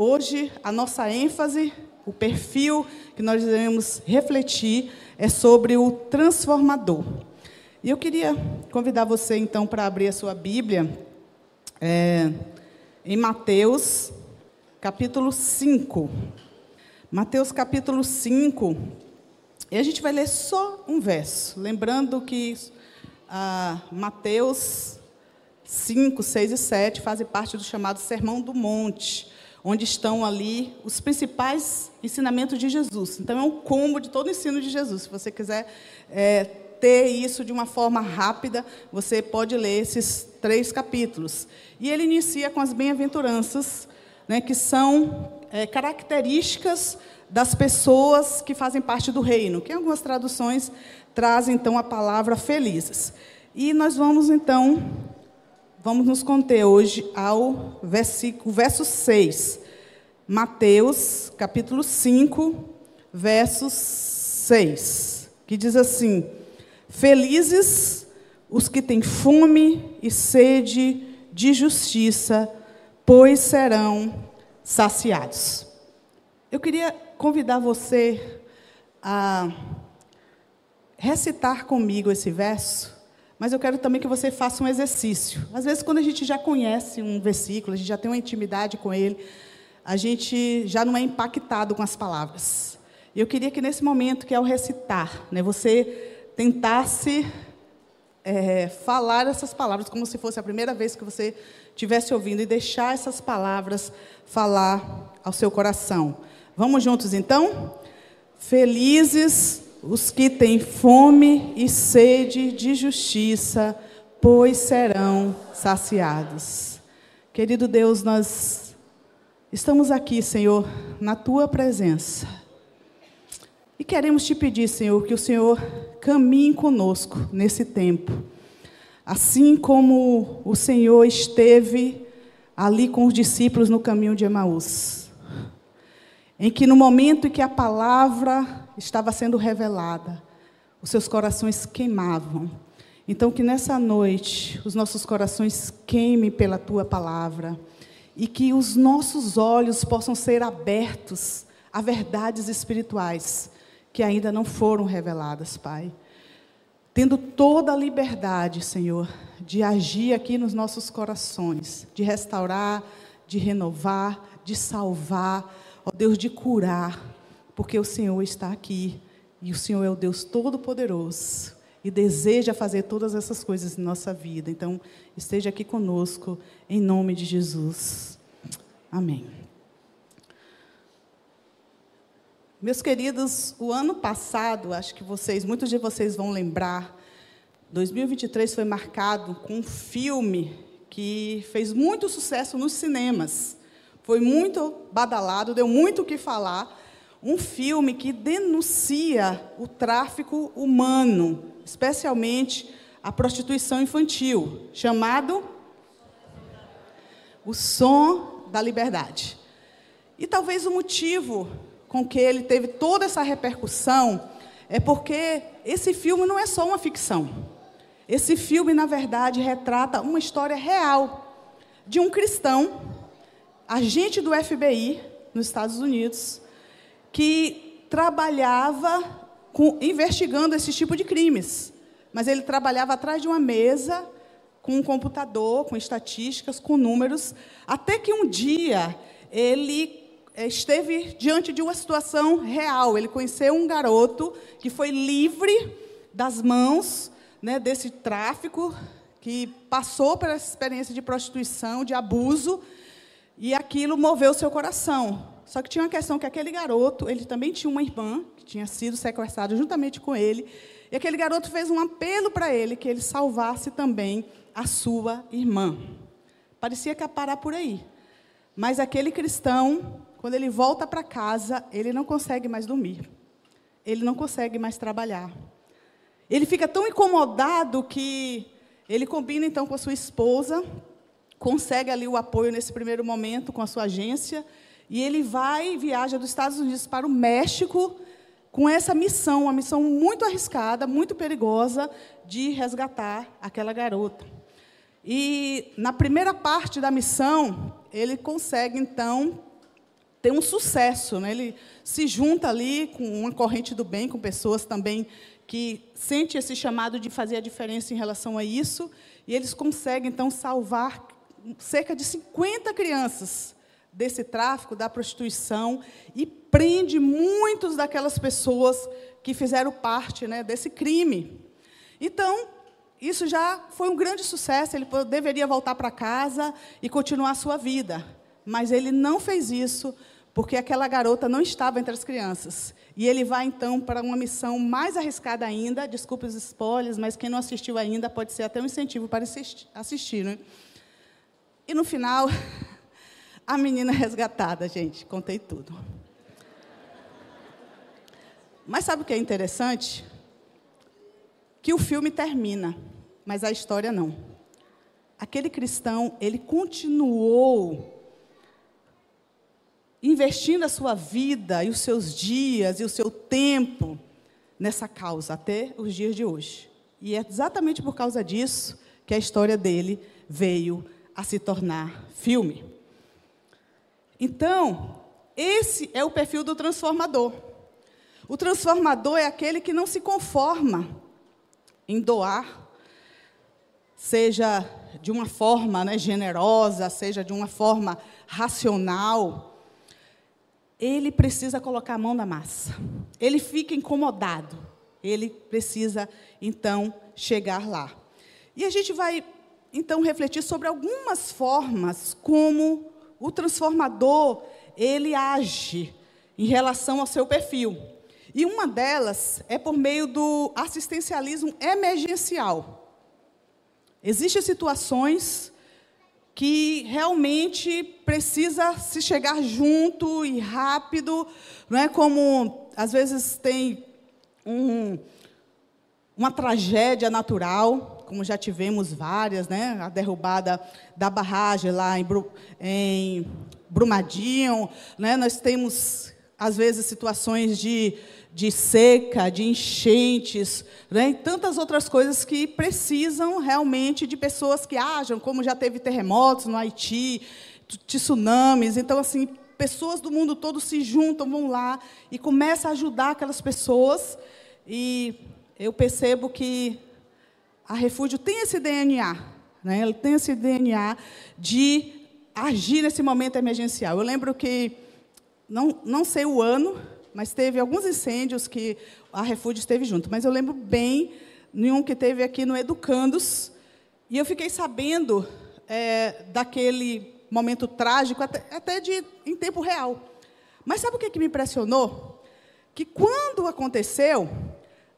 Hoje, a nossa ênfase, o perfil que nós devemos refletir é sobre o transformador. E eu queria convidar você, então, para abrir a sua Bíblia é, em Mateus, capítulo 5. Mateus, capítulo 5. E a gente vai ler só um verso. Lembrando que ah, Mateus 5, 6 e 7 fazem parte do chamado Sermão do Monte, onde estão ali os principais ensinamentos de Jesus. Então, é um combo de todo o ensino de Jesus. Se você quiser é, ter isso de uma forma rápida, você pode ler esses três capítulos. E ele inicia com as bem-aventuranças, né, que são é, características das pessoas que fazem parte do reino, que em algumas traduções trazem então a palavra felizes. E nós vamos então, vamos nos conter hoje ao versículo, verso 6. Mateus, capítulo 5, verso 6, que diz assim: Felizes os que têm fome e sede de justiça, pois serão saciados. Eu queria convidar você a recitar comigo esse verso, mas eu quero também que você faça um exercício. Às vezes, quando a gente já conhece um versículo, a gente já tem uma intimidade com ele, a gente já não é impactado com as palavras. E eu queria que nesse momento, que é o recitar, né, você tentasse é, falar essas palavras como se fosse a primeira vez que você estivesse ouvindo e deixar essas palavras falar ao seu coração. Vamos juntos então? Felizes os que têm fome e sede de justiça, pois serão saciados. Querido Deus, nós estamos aqui, Senhor, na tua presença. E queremos te pedir, Senhor, que o Senhor caminhe conosco nesse tempo. Assim como o Senhor esteve ali com os discípulos no caminho de Emaús. Em que no momento em que a palavra estava sendo revelada, os seus corações queimavam. Então, que nessa noite os nossos corações queimem pela tua palavra e que os nossos olhos possam ser abertos a verdades espirituais que ainda não foram reveladas, Pai. Tendo toda a liberdade, Senhor, de agir aqui nos nossos corações, de restaurar, de renovar, de salvar, ó Deus, de curar, porque o Senhor está aqui e o Senhor é o Deus Todo-Poderoso e deseja fazer todas essas coisas em nossa vida. Então, esteja aqui conosco, em nome de Jesus. Amém. Meus queridos, o ano passado, acho que vocês, muitos de vocês vão lembrar, 2023 foi marcado com um filme que fez muito sucesso nos cinemas. Foi muito badalado, deu muito o que falar. Um filme que denuncia o tráfico humano, especialmente a prostituição infantil, chamado O Som da Liberdade. E talvez o motivo com que ele teve toda essa repercussão é porque esse filme não é só uma ficção. Esse filme, na verdade, retrata uma história real de um cristão, agente do FBI nos Estados Unidos, que trabalhava com, investigando esse tipo de crimes. Mas ele trabalhava atrás de uma mesa, com um computador, com estatísticas, com números, até que um dia ele é, esteve diante de uma situação real. Ele conheceu um garoto que foi livre das mãos né, desse tráfico, que passou pela experiência de prostituição, de abuso, e aquilo moveu seu coração. Só que tinha uma questão que aquele garoto, ele também tinha uma irmã que tinha sido sequestrada juntamente com ele, e aquele garoto fez um apelo para ele que ele salvasse também a sua irmã. Parecia que ia parar por aí. Mas aquele cristão quando ele volta para casa, ele não consegue mais dormir. Ele não consegue mais trabalhar. Ele fica tão incomodado que ele combina então com a sua esposa, consegue ali o apoio nesse primeiro momento com a sua agência, e ele vai e viaja dos Estados Unidos para o México com essa missão, uma missão muito arriscada, muito perigosa, de resgatar aquela garota. E na primeira parte da missão, ele consegue então tem um sucesso, né? Ele se junta ali com uma corrente do bem, com pessoas também que sente esse chamado de fazer a diferença em relação a isso, e eles conseguem então salvar cerca de 50 crianças desse tráfico, da prostituição, e prende muitos daquelas pessoas que fizeram parte né, desse crime. Então, isso já foi um grande sucesso, ele deveria voltar para casa e continuar a sua vida. Mas ele não fez isso, porque aquela garota não estava entre as crianças. E ele vai, então, para uma missão mais arriscada ainda. Desculpe os spoilers, mas quem não assistiu ainda pode ser até um incentivo para assistir. Né? E no final, a menina resgatada, gente. Contei tudo. Mas sabe o que é interessante? Que o filme termina, mas a história não. Aquele cristão, ele continuou investindo a sua vida e os seus dias e o seu tempo nessa causa até os dias de hoje. E é exatamente por causa disso que a história dele veio a se tornar filme. Então, esse é o perfil do transformador. O transformador é aquele que não se conforma em doar, seja de uma forma né, generosa, seja de uma forma racional, ele precisa colocar a mão na massa. Ele fica incomodado. Ele precisa, então, chegar lá. E a gente vai, então, refletir sobre algumas formas como o transformador ele age em relação ao seu perfil. E uma delas é por meio do assistencialismo emergencial. Existem situações que realmente precisa se chegar junto e rápido, não é como às vezes tem um, uma tragédia natural, como já tivemos várias, né? A derrubada da barragem lá em, em Brumadinho, né? Nós temos às vezes situações de de seca, de enchentes, né? e tantas outras coisas que precisam realmente de pessoas que ajam, como já teve terremotos no Haiti, tsunamis. Então, assim, pessoas do mundo todo se juntam, vão lá e começam a ajudar aquelas pessoas. E eu percebo que a Refúgio tem esse DNA, né? ele tem esse DNA de agir nesse momento emergencial. Eu lembro que, não, não sei o ano, mas teve alguns incêndios que a Refúgio esteve junto. Mas eu lembro bem nenhum que teve aqui no Educandos, e eu fiquei sabendo é, daquele momento trágico, até, até de, em tempo real. Mas sabe o que, que me impressionou? Que quando aconteceu,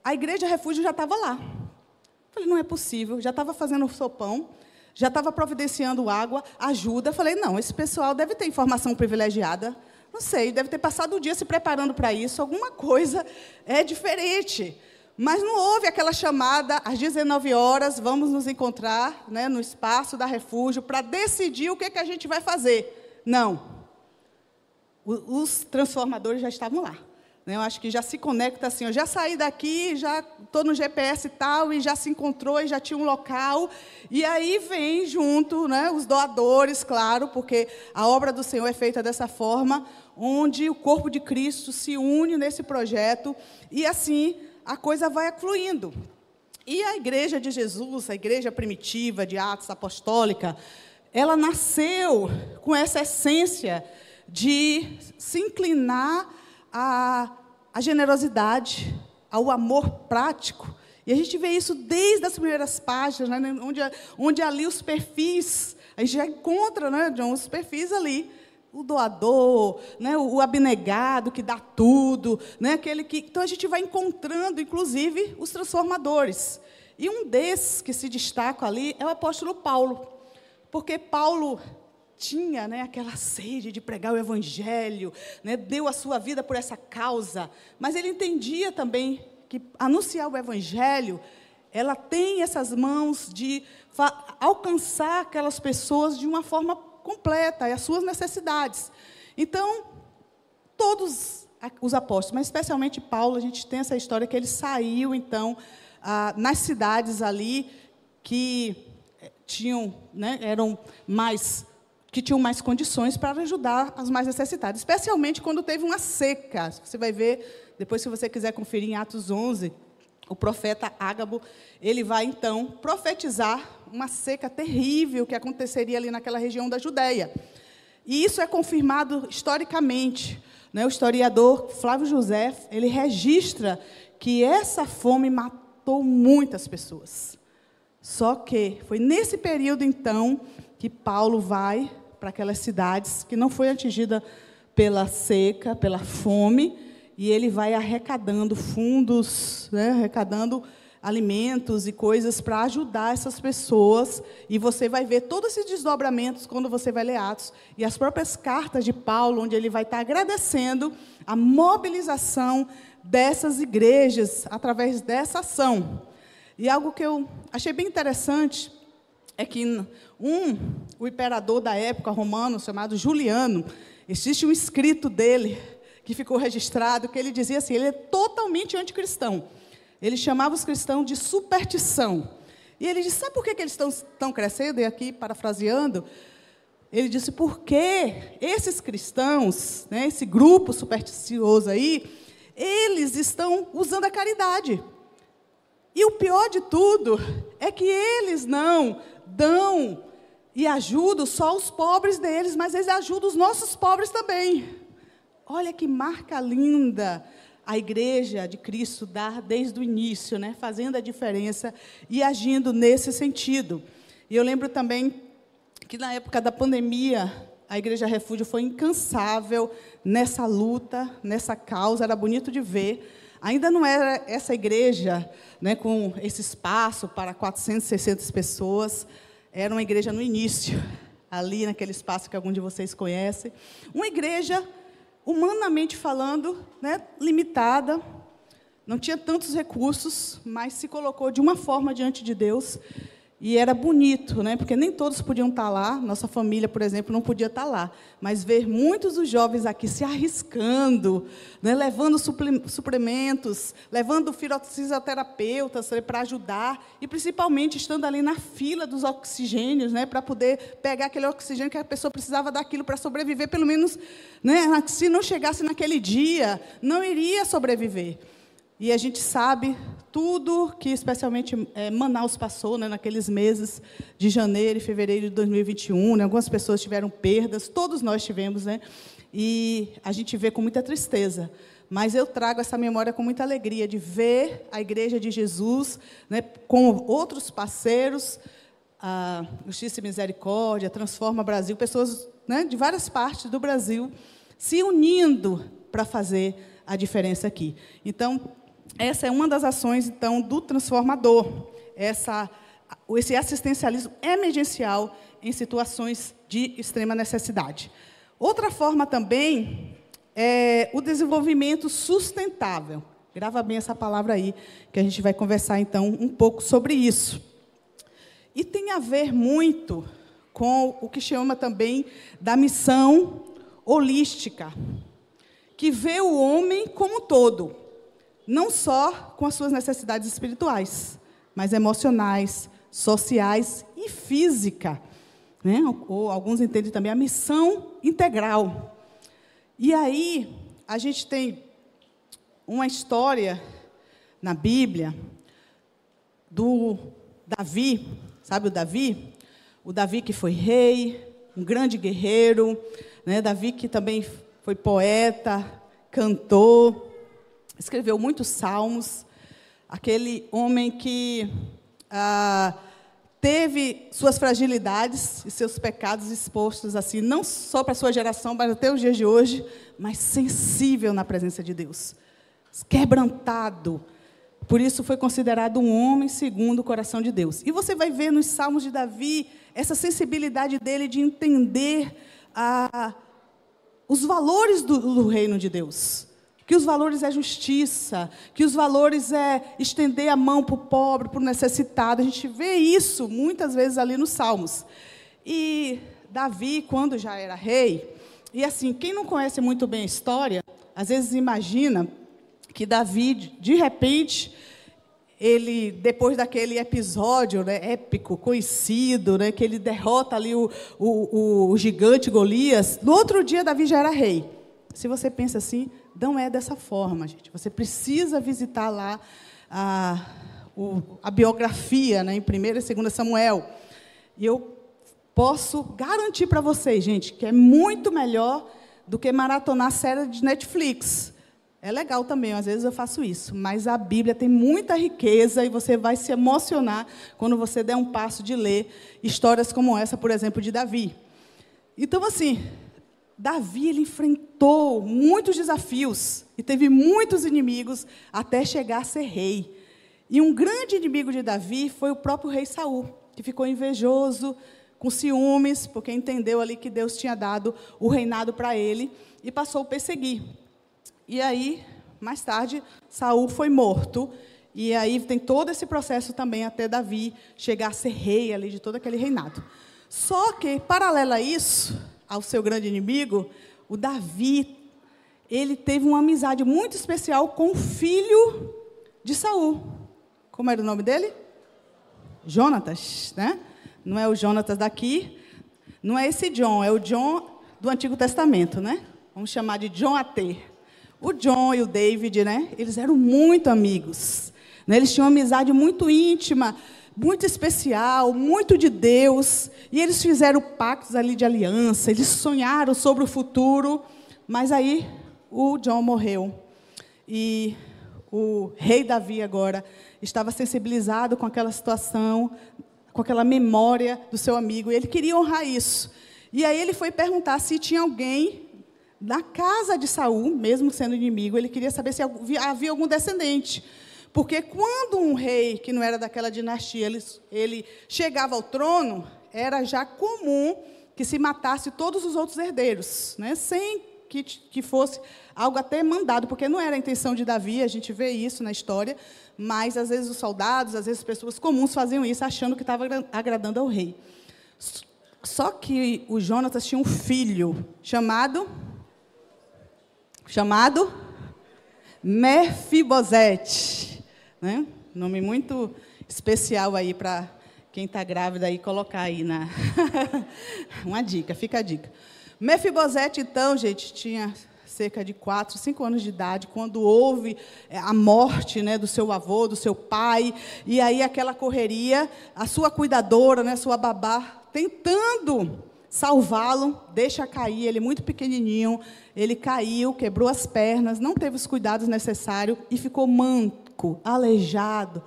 a igreja Refúgio já estava lá. Falei, não é possível, já estava fazendo sopão, já estava providenciando água, ajuda. Falei, não, esse pessoal deve ter informação privilegiada. Não sei, deve ter passado o dia se preparando para isso, alguma coisa é diferente. Mas não houve aquela chamada às 19 horas, vamos nos encontrar né, no espaço da refúgio para decidir o que, é que a gente vai fazer. Não. os transformadores já estavam lá. Né? Eu acho que já se conecta assim. Eu já saí daqui, já estou no GPS e tal, e já se encontrou, e já tinha um local. E aí vem junto né, os doadores, claro, porque a obra do Senhor é feita dessa forma, onde o corpo de Cristo se une nesse projeto, e assim a coisa vai fluindo. E a igreja de Jesus, a igreja primitiva de Atos Apostólica, ela nasceu com essa essência de se inclinar a a generosidade, ao amor prático. E a gente vê isso desde as primeiras páginas, né, onde, onde ali os perfis, a gente já encontra, né, John, os perfis ali. O doador, né, o abnegado que dá tudo, né, aquele que. Então a gente vai encontrando, inclusive, os transformadores. E um desses que se destaca ali é o apóstolo Paulo. Porque Paulo tinha né, aquela sede de pregar o Evangelho, né, deu a sua vida por essa causa, mas ele entendia também que anunciar o Evangelho, ela tem essas mãos de alcançar aquelas pessoas de uma forma completa, e as suas necessidades. Então, todos os apóstolos, mas especialmente Paulo, a gente tem essa história que ele saiu, então, ah, nas cidades ali que eh, tinham, né, eram mais que tinham mais condições para ajudar os mais necessitados, especialmente quando teve uma seca. Você vai ver, depois, se você quiser conferir em Atos 11, o profeta Ágabo, ele vai então profetizar uma seca terrível que aconteceria ali naquela região da Judéia. E isso é confirmado historicamente. Né? O historiador Flávio José, ele registra que essa fome matou muitas pessoas. Só que foi nesse período, então, que Paulo vai para aquelas cidades que não foi atingida pela seca, pela fome, e ele vai arrecadando fundos, né, arrecadando alimentos e coisas para ajudar essas pessoas. E você vai ver todos esses desdobramentos quando você vai ler Atos. E as próprias cartas de Paulo, onde ele vai estar agradecendo a mobilização dessas igrejas através dessa ação. E algo que eu achei bem interessante é que um, o imperador da época romano, chamado Juliano, existe um escrito dele que ficou registrado, que ele dizia assim, ele é totalmente anticristão. Ele chamava os cristãos de superstição. E ele disse, sabe por que, que eles estão, estão crescendo? E aqui, parafraseando, ele disse, porque esses cristãos, né, esse grupo supersticioso aí, eles estão usando a caridade. E o pior de tudo é que eles não dão e ajudam só os pobres deles, mas eles ajudam os nossos pobres também. Olha que marca linda a igreja de Cristo dá desde o início, né? fazendo a diferença e agindo nesse sentido. E eu lembro também que na época da pandemia, a Igreja Refúgio foi incansável nessa luta, nessa causa, era bonito de ver. Ainda não era essa igreja né, com esse espaço para 400, 600 pessoas, era uma igreja no início, ali naquele espaço que algum de vocês conhece. Uma igreja, humanamente falando, né, limitada, não tinha tantos recursos, mas se colocou de uma forma diante de Deus e era bonito, né? porque nem todos podiam estar lá. Nossa família, por exemplo, não podia estar lá. Mas ver muitos dos jovens aqui se arriscando, né? levando suplementos, levando fisioterapeutas né? para ajudar, e principalmente estando ali na fila dos oxigênios, né? para poder pegar aquele oxigênio que a pessoa precisava daquilo para sobreviver, pelo menos, né? se não chegasse naquele dia, não iria sobreviver. E a gente sabe tudo que, especialmente, é, Manaus passou né, naqueles meses de janeiro e fevereiro de 2021. Né, algumas pessoas tiveram perdas, todos nós tivemos, né? E a gente vê com muita tristeza. Mas eu trago essa memória com muita alegria de ver a Igreja de Jesus né, com outros parceiros, a Justiça e Misericórdia, Transforma Brasil, pessoas né, de várias partes do Brasil se unindo para fazer a diferença aqui. Então, essa é uma das ações, então, do transformador. Essa, esse assistencialismo emergencial em situações de extrema necessidade. Outra forma também é o desenvolvimento sustentável. Grava bem essa palavra aí, que a gente vai conversar, então, um pouco sobre isso. E tem a ver muito com o que chama também da missão holística, que vê o homem como todo não só com as suas necessidades espirituais, mas emocionais, sociais e física. Né? Ou alguns entendem também a missão integral. E aí, a gente tem uma história na Bíblia do Davi, sabe o Davi? O Davi que foi rei, um grande guerreiro, né? Davi que também foi poeta, cantor, escreveu muitos salmos, aquele homem que ah, teve suas fragilidades e seus pecados expostos assim, não só para a sua geração, mas até os dias de hoje, mas sensível na presença de Deus, quebrantado. Por isso foi considerado um homem segundo o coração de Deus. E você vai ver nos salmos de Davi essa sensibilidade dele de entender ah, os valores do, do reino de Deus que os valores é justiça, que os valores é estender a mão para o pobre, para o necessitado. A gente vê isso muitas vezes ali nos Salmos. E Davi, quando já era rei, e assim, quem não conhece muito bem a história, às vezes imagina que Davi, de repente, ele, depois daquele episódio né, épico, conhecido, né, que ele derrota ali o, o, o, gigante Golias, no outro dia Davi já era rei. Se você pensa assim, não é dessa forma, gente. Você precisa visitar lá a, o, a biografia né, em 1 e 2 Samuel. E eu posso garantir para vocês, gente, que é muito melhor do que maratonar série de Netflix. É legal também, às vezes eu faço isso, mas a Bíblia tem muita riqueza e você vai se emocionar quando você der um passo de ler histórias como essa, por exemplo, de Davi. Então, assim, Davi ele enfrentou muitos desafios e teve muitos inimigos até chegar a ser rei. E um grande inimigo de Davi foi o próprio rei Saul, que ficou invejoso, com ciúmes, porque entendeu ali que Deus tinha dado o reinado para ele e passou a perseguir. E aí, mais tarde, Saul foi morto. E aí tem todo esse processo também até Davi chegar a ser rei ali de todo aquele reinado. Só que, paralelo a isso, ao seu grande inimigo, o Davi, ele teve uma amizade muito especial com o filho de Saul. Como era o nome dele? Jonatas, né? Não é o Jonatas daqui, não é esse John, é o John do Antigo Testamento, né? Vamos chamar de John A.T. O John e o David, né? Eles eram muito amigos. Né? Eles tinham uma amizade muito íntima, muito especial, muito de Deus. E eles fizeram pactos ali de aliança. Eles sonharam sobre o futuro. Mas aí o John morreu. E o rei Davi agora estava sensibilizado com aquela situação, com aquela memória do seu amigo. E ele queria honrar isso. E aí ele foi perguntar se tinha alguém na casa de Saul, mesmo sendo inimigo, ele queria saber se havia algum descendente. Porque quando um rei que não era daquela dinastia, ele, ele chegava ao trono, era já comum que se matasse todos os outros herdeiros, né? sem que, que fosse algo até mandado, porque não era a intenção de Davi, a gente vê isso na história, mas às vezes os soldados, às vezes as pessoas comuns faziam isso achando que estava agradando ao rei. Só que o Jonatas tinha um filho chamado chamado Mefibosete. Né? Nome muito especial aí para quem está grávida aí colocar aí na. Uma dica, fica a dica. Mefibosete, então, gente, tinha cerca de 4, 5 anos de idade, quando houve é, a morte né, do seu avô, do seu pai, e aí aquela correria, a sua cuidadora, né, sua babá, tentando salvá-lo, deixa cair, ele muito pequenininho, ele caiu, quebrou as pernas, não teve os cuidados necessários e ficou manco, aleijado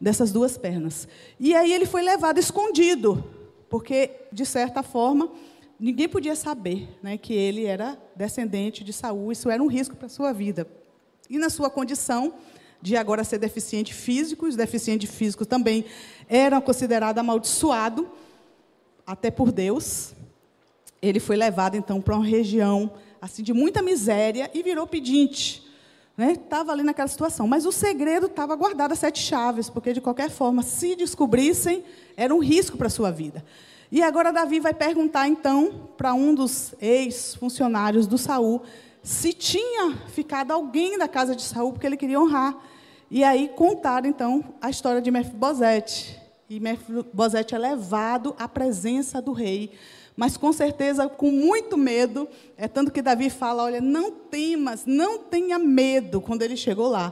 dessas duas pernas. E aí ele foi levado escondido, porque de certa forma ninguém podia saber, né, que ele era descendente de Saul, isso era um risco para a sua vida. E na sua condição de agora ser deficiente físico, os deficientes físicos também eram considerados amaldiçoados, até por Deus, ele foi levado então para uma região assim de muita miséria e virou pedinte. Estava né? ali naquela situação. Mas o segredo estava guardado a sete chaves, porque de qualquer forma, se descobrissem, era um risco para a sua vida. E agora Davi vai perguntar então para um dos ex-funcionários do Saul se tinha ficado alguém da casa de Saul, porque ele queria honrar. E aí contaram então a história de Mefibosete. E Mefibosete é levado à presença do rei mas com certeza com muito medo. É tanto que Davi fala: olha, não temas, não tenha medo quando ele chegou lá.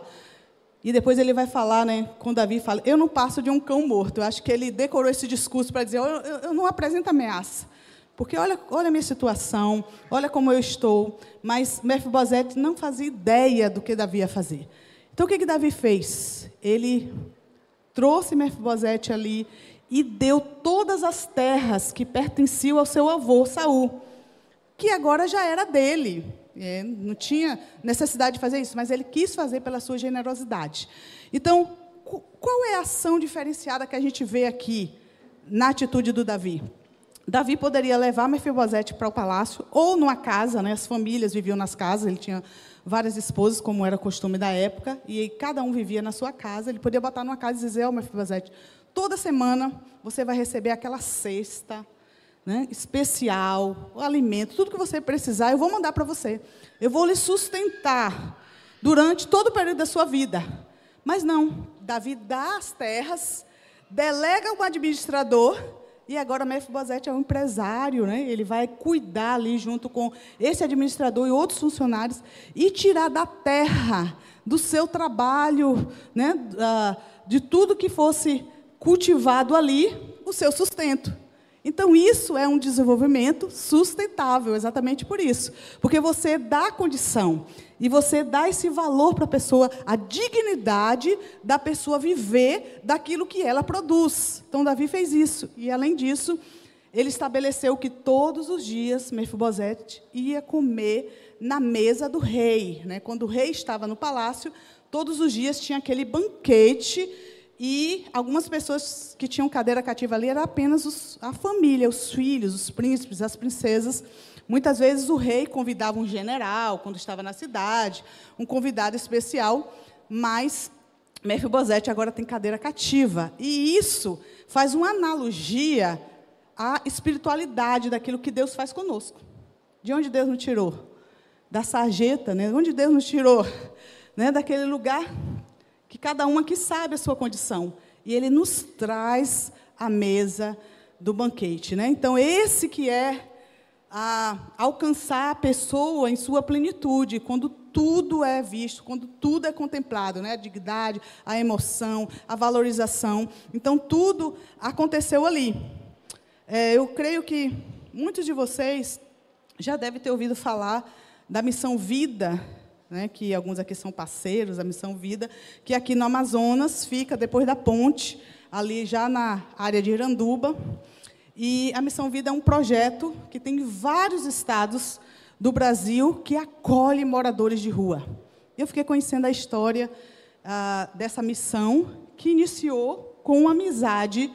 E depois ele vai falar, né, com Davi, fala: eu não passo de um cão morto. Eu acho que ele decorou esse discurso para dizer: eu, eu, eu não apresento ameaça. Porque olha, olha a minha situação, olha como eu estou. Mas Mefibosete não fazia ideia do que Davi ia fazer. Então o que, que Davi fez? Ele trouxe Mefibosete ali e deu todas as terras que pertenciam ao seu avô Saul, que agora já era dele. É, não tinha necessidade de fazer isso, mas ele quis fazer pela sua generosidade. Então, qual é a ação diferenciada que a gente vê aqui na atitude do Davi? Davi poderia levar Mefibosete para o palácio ou numa casa, né? As famílias viviam nas casas, ele tinha várias esposas, como era costume da época, e cada um vivia na sua casa. Ele podia botar numa casa e dizer: "Ó, oh, Mefibosete, toda semana você vai receber aquela cesta né, especial, o alimento, tudo que você precisar, eu vou mandar para você. Eu vou lhe sustentar durante todo o período da sua vida. Mas não, Davi dá as terras, delega um administrador e agora Mefibosete é um empresário, né? Ele vai cuidar ali junto com esse administrador e outros funcionários e tirar da terra, do seu trabalho, né? de tudo que fosse cultivado ali, o seu sustento. Então, isso é um desenvolvimento sustentável, exatamente por isso. Porque você dá condição e você dá esse valor para a pessoa, a dignidade da pessoa viver daquilo que ela produz. Então, Davi fez isso. E, além disso, ele estabeleceu que todos os dias Mefibosete ia comer na mesa do rei. Né? Quando o rei estava no palácio, todos os dias tinha aquele banquete e algumas pessoas que tinham cadeira cativa ali era apenas os, a família, os filhos, os príncipes, as princesas. Muitas vezes o rei convidava um general quando estava na cidade, um convidado especial, mas Mefibosete agora tem cadeira cativa. E isso faz uma analogia à espiritualidade daquilo que Deus faz conosco. De onde Deus nos tirou? Da sarjeta, né? Onde Deus nos tirou? Né? Daquele lugar que cada um aqui sabe a sua condição. E ele nos traz a mesa do banquete. Né? Então, esse que é a alcançar a pessoa em sua plenitude, quando tudo é visto, quando tudo é contemplado, né? a dignidade, a emoção, a valorização. Então, tudo aconteceu ali. É, eu creio que muitos de vocês já devem ter ouvido falar da missão Vida né, que alguns aqui são parceiros da Missão Vida, que aqui no Amazonas fica depois da ponte, ali já na área de Iranduba. E a Missão Vida é um projeto que tem vários estados do Brasil que acolhe moradores de rua. Eu fiquei conhecendo a história ah, dessa missão, que iniciou com uma amizade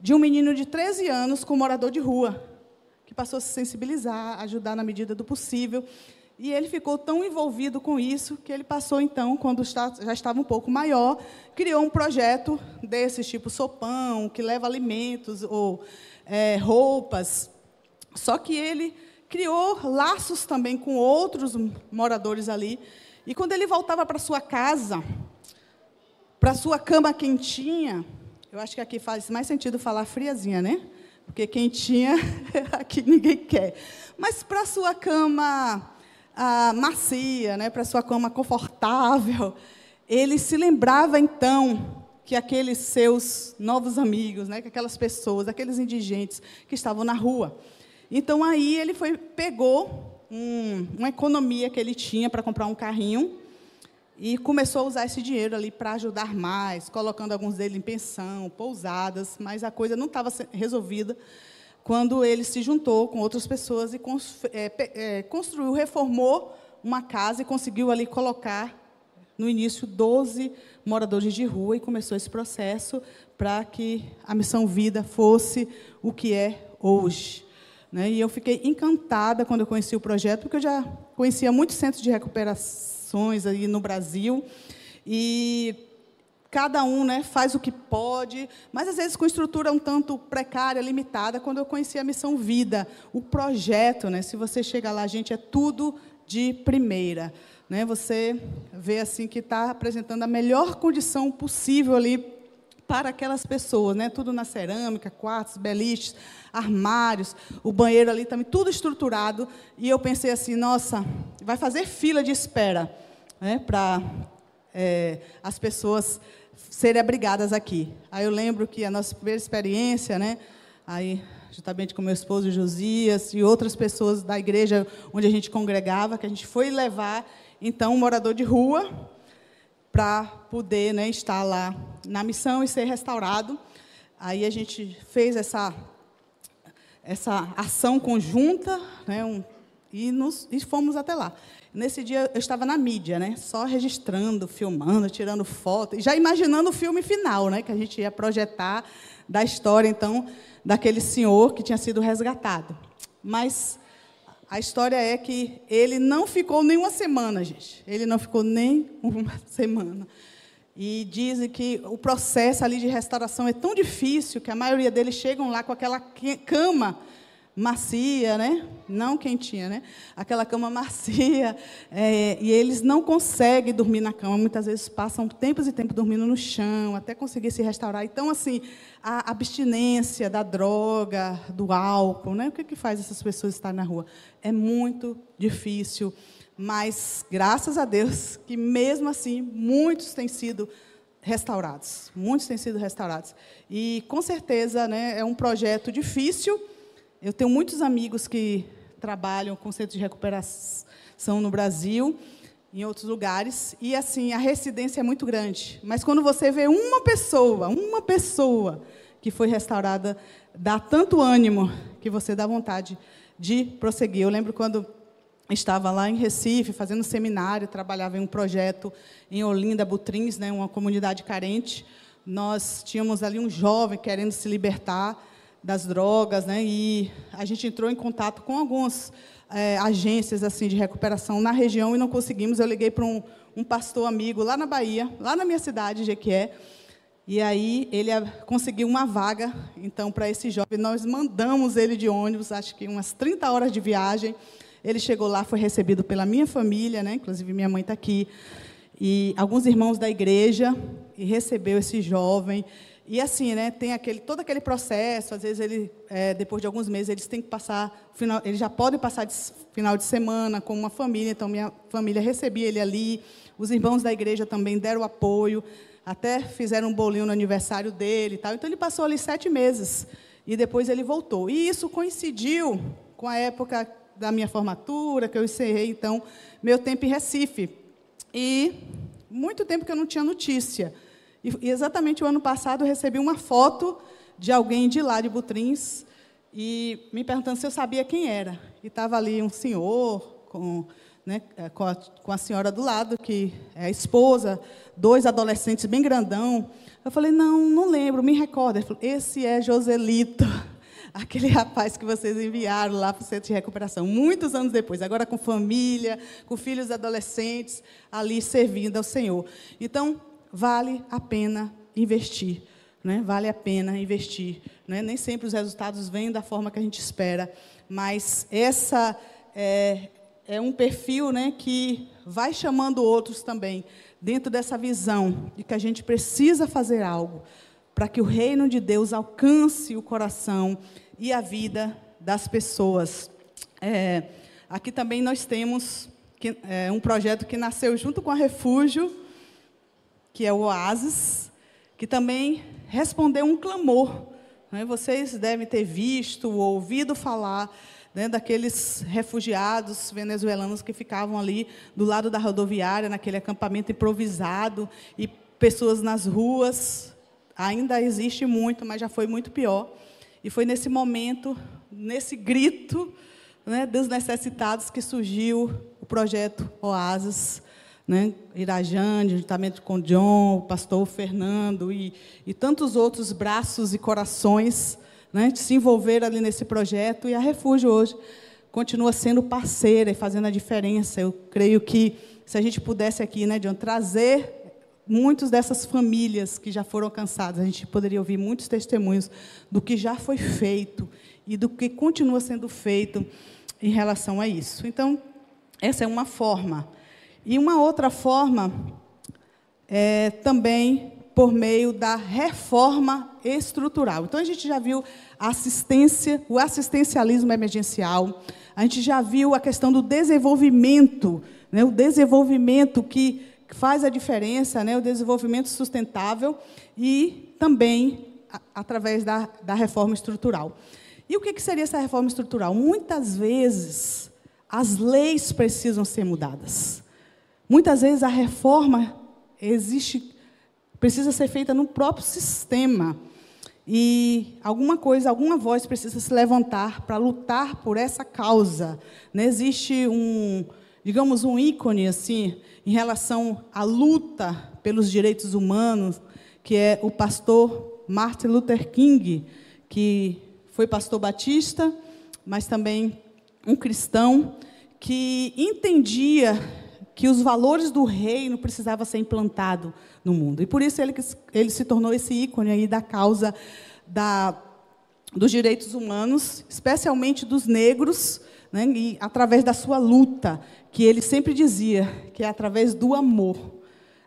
de um menino de 13 anos com um morador de rua, que passou a se sensibilizar, ajudar na medida do possível. E ele ficou tão envolvido com isso que ele passou, então, quando já estava um pouco maior, criou um projeto desses, tipo sopão, que leva alimentos ou é, roupas. Só que ele criou laços também com outros moradores ali. E quando ele voltava para sua casa, para sua cama quentinha, eu acho que aqui faz mais sentido falar friazinha, né? Porque quentinha aqui ninguém quer. Mas para sua cama ah, macia, né, para sua cama confortável. Ele se lembrava então que aqueles seus novos amigos, né, que aquelas pessoas, aqueles indigentes que estavam na rua. Então aí ele foi pegou um, uma economia que ele tinha para comprar um carrinho e começou a usar esse dinheiro ali para ajudar mais, colocando alguns deles em pensão, pousadas, mas a coisa não estava resolvida quando ele se juntou com outras pessoas e é, é, construiu, reformou uma casa e conseguiu ali colocar, no início, 12 moradores de rua e começou esse processo para que a Missão Vida fosse o que é hoje. Né? E eu fiquei encantada quando eu conheci o projeto, porque eu já conhecia muitos centros de recuperações aí no Brasil, e cada um né, faz o que pode, mas às vezes com estrutura um tanto precária, limitada. Quando eu conheci a Missão Vida, o projeto, né, se você chega lá, gente, é tudo de primeira. Né? Você vê assim que está apresentando a melhor condição possível ali para aquelas pessoas, né? Tudo na cerâmica, quartos, beliches, armários, o banheiro ali também, tudo estruturado. E eu pensei assim, nossa, vai fazer fila de espera, né? Para é, as pessoas serem abrigadas aqui. Aí eu lembro que a nossa primeira experiência, né, aí juntamente com meu esposo Josias e outras pessoas da igreja onde a gente congregava, que a gente foi levar então um morador de rua para poder né, estar lá na missão e ser restaurado. Aí a gente fez essa essa ação conjunta, né, um, e, nos, e fomos até lá. Nesse dia eu estava na mídia, né? Só registrando, filmando, tirando foto, já imaginando o filme final, né? Que a gente ia projetar da história, então, daquele senhor que tinha sido resgatado. Mas a história é que ele não ficou nem uma semana, gente. Ele não ficou nem uma semana. E dizem que o processo ali de restauração é tão difícil que a maioria deles chegam lá com aquela cama macia, né? Não quentinha, né? Aquela cama macia. É, e eles não conseguem dormir na cama. Muitas vezes passam tempos e tempos dormindo no chão, até conseguir se restaurar. Então, assim, a abstinência da droga, do álcool, né? O que, que faz essas pessoas estarem na rua? É muito difícil. Mas, graças a Deus, que mesmo assim, muitos têm sido restaurados. Muitos têm sido restaurados. E, com certeza, né, é um projeto difícil, eu tenho muitos amigos que trabalham com centro de recuperação no Brasil, em outros lugares, e assim, a residência é muito grande. Mas quando você vê uma pessoa, uma pessoa que foi restaurada, dá tanto ânimo que você dá vontade de prosseguir. Eu lembro quando estava lá em Recife, fazendo seminário, trabalhava em um projeto em Olinda, Butrins, né, uma comunidade carente. Nós tínhamos ali um jovem querendo se libertar, das drogas, né? E a gente entrou em contato com algumas é, agências assim de recuperação na região e não conseguimos. Eu liguei para um, um pastor amigo lá na Bahia, lá na minha cidade, Jequié, e aí ele conseguiu uma vaga, então, para esse jovem. Nós mandamos ele de ônibus, acho que umas 30 horas de viagem. Ele chegou lá, foi recebido pela minha família, né? inclusive minha mãe está aqui, e alguns irmãos da igreja, e recebeu esse jovem. E assim, né, tem aquele, todo aquele processo, às vezes ele, é, depois de alguns meses, eles têm que passar, final, eles já podem passar de final de semana com uma família, então minha família recebia ele ali, os irmãos da igreja também deram apoio, até fizeram um bolinho no aniversário dele e tal. Então ele passou ali sete meses e depois ele voltou. E isso coincidiu com a época da minha formatura, que eu encerrei então meu tempo em Recife. E muito tempo que eu não tinha notícia. E, exatamente o ano passado eu recebi uma foto de alguém de lá de Butrins e me perguntando se eu sabia quem era. E estava ali um senhor com, né, é, com, a, com a senhora do lado, que é a esposa, dois adolescentes bem grandão. Eu falei, não, não lembro, me recorda. Ele falou, esse é Joselito, aquele rapaz que vocês enviaram lá para o centro de recuperação, muitos anos depois, agora com família, com filhos adolescentes, ali servindo ao Senhor. Então, vale a pena investir. Né? Vale a pena investir. Né? Nem sempre os resultados vêm da forma que a gente espera, mas essa é, é um perfil né, que vai chamando outros também, dentro dessa visão de que a gente precisa fazer algo para que o reino de Deus alcance o coração e a vida das pessoas. É, aqui também nós temos que, é, um projeto que nasceu junto com a Refúgio, que é o Oasis, que também respondeu um clamor. Né? Vocês devem ter visto ou ouvido falar né, daqueles refugiados venezuelanos que ficavam ali do lado da rodoviária, naquele acampamento improvisado, e pessoas nas ruas. Ainda existe muito, mas já foi muito pior. E foi nesse momento, nesse grito né, dos necessitados, que surgiu o projeto Oasis, né, Irajane, juntamente com o John, o pastor Fernando e, e tantos outros braços e corações né, se envolver ali nesse projeto. E a Refúgio hoje continua sendo parceira e fazendo a diferença. Eu creio que se a gente pudesse aqui, né, John, trazer muitas dessas famílias que já foram alcançadas, a gente poderia ouvir muitos testemunhos do que já foi feito e do que continua sendo feito em relação a isso. Então, essa é uma forma. E uma outra forma é também por meio da reforma estrutural. Então a gente já viu a assistência, o assistencialismo emergencial, a gente já viu a questão do desenvolvimento, né, o desenvolvimento que faz a diferença, né, o desenvolvimento sustentável e também a, através da, da reforma estrutural. E o que, que seria essa reforma estrutural? Muitas vezes as leis precisam ser mudadas. Muitas vezes a reforma existe, precisa ser feita no próprio sistema. E alguma coisa, alguma voz precisa se levantar para lutar por essa causa. Não existe um, digamos, um ícone assim em relação à luta pelos direitos humanos, que é o pastor Martin Luther King, que foi pastor batista, mas também um cristão que entendia que os valores do reino precisavam ser implantados no mundo. E por isso ele, ele se tornou esse ícone aí da causa da, dos direitos humanos, especialmente dos negros, né, e através da sua luta, que ele sempre dizia que é através do amor,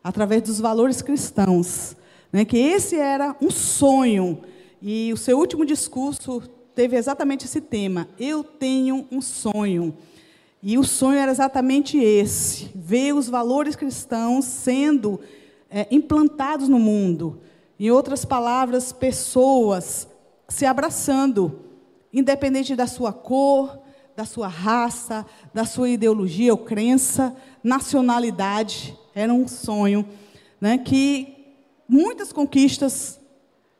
através dos valores cristãos, né, que esse era um sonho. E o seu último discurso teve exatamente esse tema: Eu tenho um sonho. E o sonho era exatamente esse: ver os valores cristãos sendo é, implantados no mundo. Em outras palavras, pessoas se abraçando, independente da sua cor, da sua raça, da sua ideologia ou crença, nacionalidade. Era um sonho né, que muitas conquistas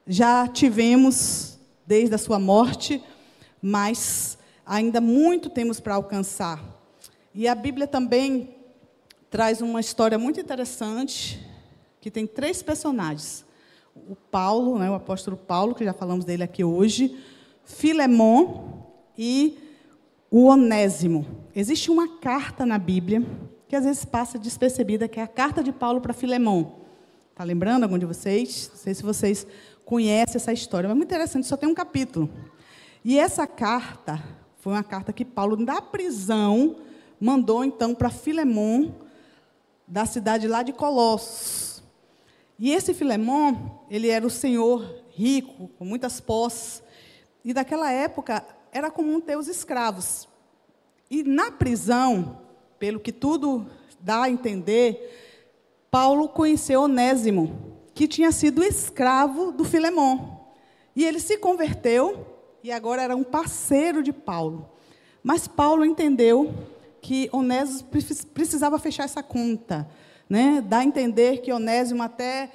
já tivemos desde a sua morte, mas ainda muito temos para alcançar. E a Bíblia também traz uma história muito interessante, que tem três personagens o Paulo, né, o apóstolo Paulo, que já falamos dele aqui hoje, Filemon e o Onésimo. Existe uma carta na Bíblia que às vezes passa despercebida, que é a carta de Paulo para Filemon. Está lembrando algum de vocês? Não sei se vocês conhecem essa história, mas é muito interessante, só tem um capítulo. E essa carta foi uma carta que Paulo, da prisão, mandou então para Filemon, da cidade lá de Colossos. E esse Filemon, ele era o senhor rico, com muitas posses. E daquela época era comum ter os escravos. E na prisão, pelo que tudo dá a entender, Paulo conheceu Onésimo, que tinha sido escravo do Filemon. E ele se converteu e agora era um parceiro de Paulo. Mas Paulo entendeu que Onésimo precisava fechar essa conta né? Dá a entender que Onésimo até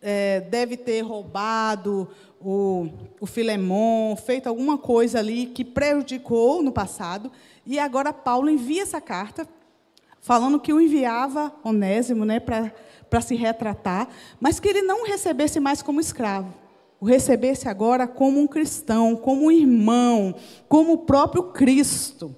é, deve ter roubado o, o Filemon, feito alguma coisa ali que prejudicou no passado. E agora Paulo envia essa carta, falando que o enviava Onésimo né, para se retratar, mas que ele não recebesse mais como escravo. O recebesse agora como um cristão, como um irmão, como o próprio Cristo.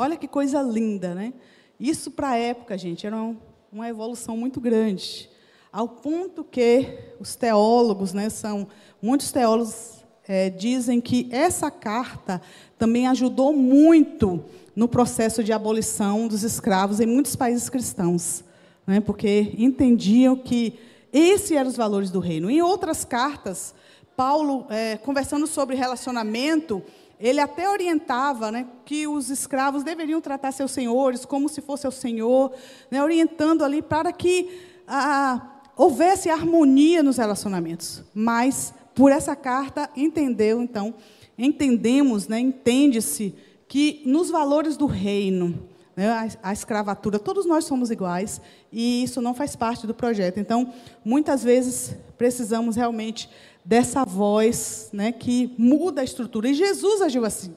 Olha que coisa linda, né? Isso para a época, gente, era um, uma evolução muito grande, ao ponto que os teólogos, né, são muitos teólogos é, dizem que essa carta também ajudou muito no processo de abolição dos escravos em muitos países cristãos, né, porque entendiam que esses eram os valores do reino. Em outras cartas, Paulo, é, conversando sobre relacionamento, ele até orientava né, que os escravos deveriam tratar seus senhores como se fosse o senhor, né, orientando ali para que ah, houvesse harmonia nos relacionamentos. Mas, por essa carta, entendeu, então, entendemos, né, entende-se que nos valores do reino, a, a escravatura, todos nós somos iguais e isso não faz parte do projeto. Então, muitas vezes, precisamos realmente dessa voz né, que muda a estrutura. E Jesus agiu assim.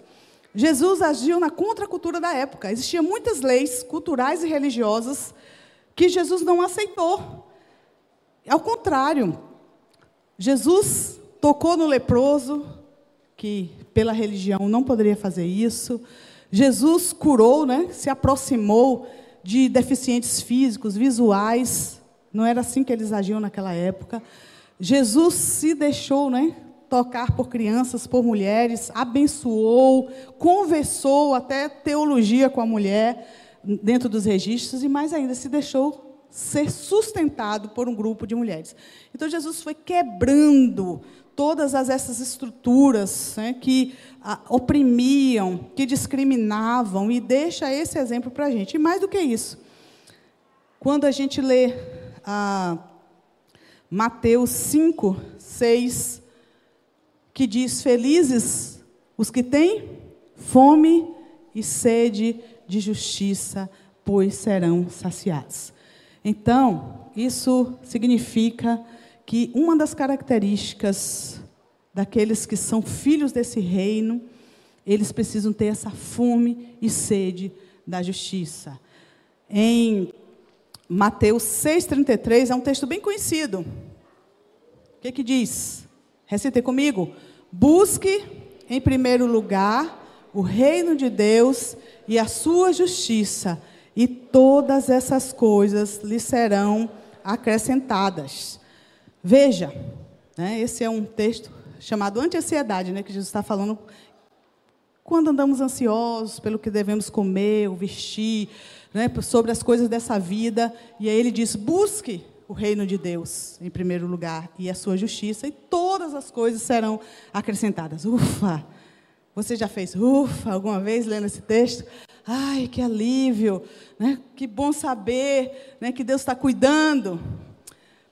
Jesus agiu na contracultura da época. Existiam muitas leis culturais e religiosas que Jesus não aceitou. Ao contrário, Jesus tocou no leproso, que pela religião não poderia fazer isso. Jesus curou, né, se aproximou de deficientes físicos, visuais. Não era assim que eles agiam naquela época. Jesus se deixou, né, tocar por crianças, por mulheres, abençoou, conversou até teologia com a mulher dentro dos registros e mais ainda se deixou ser sustentado por um grupo de mulheres. Então Jesus foi quebrando todas as, essas estruturas né, que a, oprimiam, que discriminavam e deixa esse exemplo para a gente. E mais do que isso, quando a gente lê a Mateus 5, 6, que diz: Felizes os que têm fome e sede de justiça, pois serão saciados. Então, isso significa que uma das características daqueles que são filhos desse reino, eles precisam ter essa fome e sede da justiça. Em Mateus 6,33 é um texto bem conhecido. O que, que diz? Recite comigo. Busque em primeiro lugar o reino de Deus e a sua justiça, e todas essas coisas lhe serão acrescentadas. Veja, né, esse é um texto chamado anti-ansiedade, né, que Jesus está falando quando andamos ansiosos pelo que devemos comer ou vestir, né, sobre as coisas dessa vida. E aí ele diz: busque o reino de Deus em primeiro lugar e a sua justiça, e todas as coisas serão acrescentadas. Ufa! Você já fez ufa alguma vez lendo esse texto? Ai, que alívio, né? que bom saber né, que Deus está cuidando.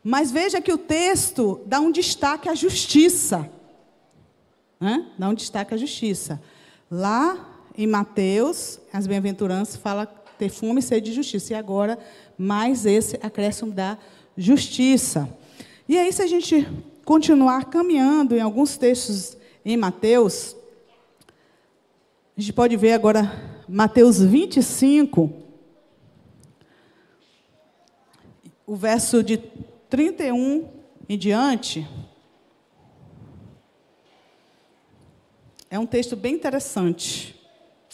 Mas veja que o texto dá um destaque à justiça. Dá um destaque à justiça. Lá em Mateus, as bem-aventuranças fala ter fome e sede de justiça. E agora, mais esse acréscimo da justiça. E aí, se a gente continuar caminhando em alguns textos em Mateus, a gente pode ver agora Mateus 25, o verso de 31 em diante. É um texto bem interessante.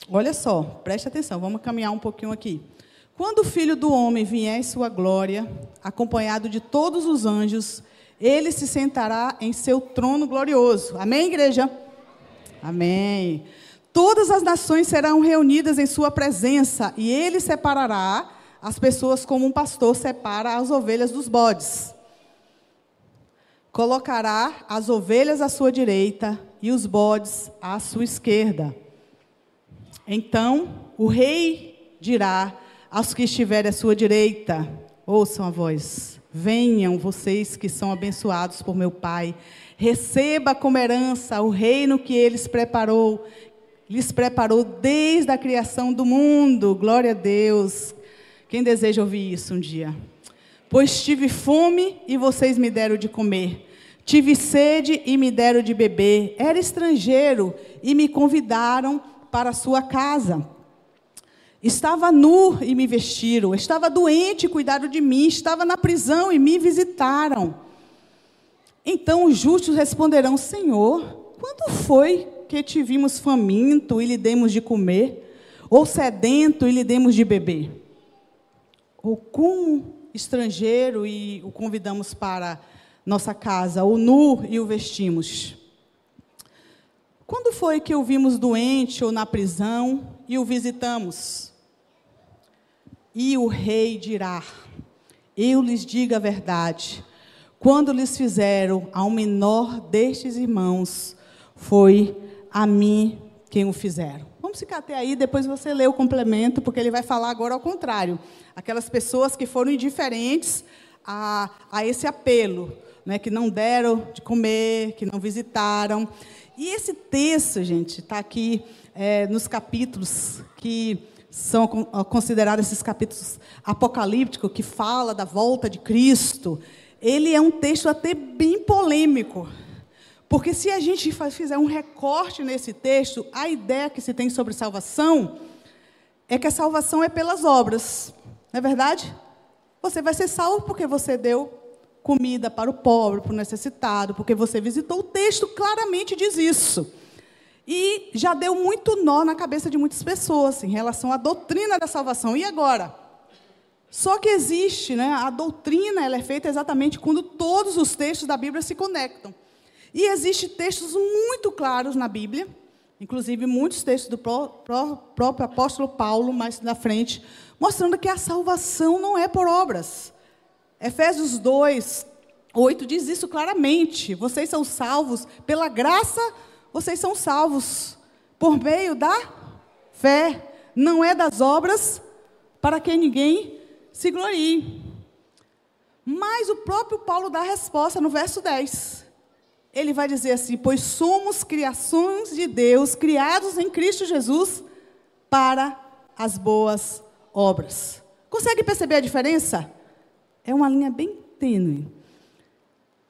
Olha só, preste atenção, vamos caminhar um pouquinho aqui. Quando o filho do homem vier em sua glória, acompanhado de todos os anjos, ele se sentará em seu trono glorioso. Amém, igreja? Amém. Todas as nações serão reunidas em sua presença, e ele separará as pessoas como um pastor separa as ovelhas dos bodes. Colocará as ovelhas à sua direita e os bodes à sua esquerda. Então o rei dirá aos que estiverem à sua direita: ouçam a voz, venham vocês que são abençoados por meu Pai, receba como herança o reino que eles preparou, lhes preparou desde a criação do mundo. Glória a Deus. Quem deseja ouvir isso um dia? Pois tive fome e vocês me deram de comer. Tive sede e me deram de beber. Era estrangeiro e me convidaram para a sua casa. Estava nu e me vestiram, estava doente e cuidaram de mim, estava na prisão e me visitaram. Então os justos responderão: Senhor, quando foi que te vimos faminto e lhe demos de comer, ou sedento e lhe demos de beber? Ou como estrangeiro e o convidamos para nossa casa, ou nu e o vestimos? Quando foi que o vimos doente ou na prisão e o visitamos? E o rei dirá: Eu lhes digo a verdade. Quando lhes fizeram ao menor destes irmãos, foi a mim quem o fizeram. Vamos ficar até aí, depois você lê o complemento, porque ele vai falar agora ao contrário. Aquelas pessoas que foram indiferentes a, a esse apelo, né, que não deram de comer, que não visitaram. E esse texto, gente, está aqui é, nos capítulos que são considerados esses capítulos apocalípticos, que fala da volta de Cristo. Ele é um texto até bem polêmico. Porque se a gente fizer um recorte nesse texto, a ideia que se tem sobre salvação é que a salvação é pelas obras. Não é verdade? Você vai ser salvo porque você deu comida para o pobre, para o necessitado, porque você visitou. O texto claramente diz isso. E já deu muito nó na cabeça de muitas pessoas em relação à doutrina da salvação. E agora? Só que existe, né, a doutrina ela é feita exatamente quando todos os textos da Bíblia se conectam. E existem textos muito claros na Bíblia, inclusive muitos textos do pró próprio apóstolo Paulo, mais na frente, mostrando que a salvação não é por obras. Efésios 2, 8 diz isso claramente. Vocês são salvos pela graça, vocês são salvos por meio da fé. Não é das obras para que ninguém se glorie. Mas o próprio Paulo dá a resposta no verso 10. Ele vai dizer assim: Pois somos criações de Deus, criados em Cristo Jesus para as boas obras. Consegue perceber a diferença? É uma linha bem tênue.